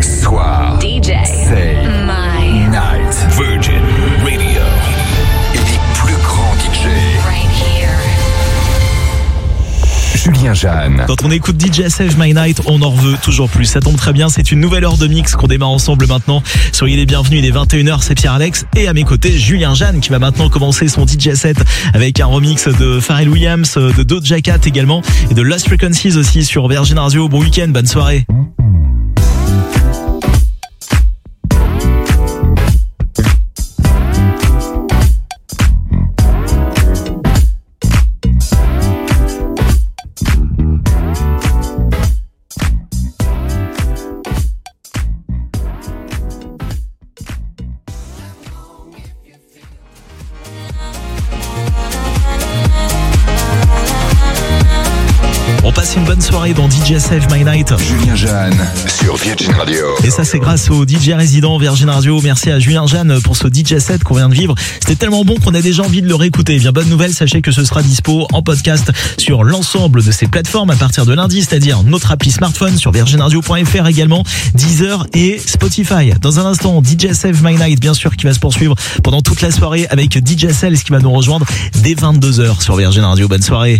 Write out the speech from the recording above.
soir. DJ. C'est My Night Virgin Radio. Les plus grands DJ. Right here. Julien Jeanne. Quand on écoute DJ Save My Night, on en veut toujours plus. Ça tombe très bien, c'est une nouvelle heure de mix qu'on démarre ensemble maintenant. Soyez les bienvenus, il est 21h, c'est Pierre-Alex. Et à mes côtés, Julien Jeanne qui va maintenant commencer son DJ set avec un remix de Pharrell Williams, de Doja Cat également, et de Lost Frequencies aussi sur Virgin Radio. Bon week-end, bonne soirée. Passe une bonne soirée dans DJ Save My Night. Julien Jeanne sur Virgin Radio. Et ça, c'est grâce au DJ résident Virgin Radio. Merci à Julien Jeanne pour ce DJ set qu'on vient de vivre. C'était tellement bon qu'on a déjà envie de le réécouter. Eh bien, bonne nouvelle, sachez que ce sera dispo en podcast sur l'ensemble de ces plateformes à partir de lundi, c'est-à-dire notre appli smartphone sur virginradio.fr également, Deezer et Spotify. Dans un instant, DJ Save My Night, bien sûr, qui va se poursuivre pendant toute la soirée avec DJ Cell, ce qui va nous rejoindre dès 22h sur Virgin Radio. Bonne soirée.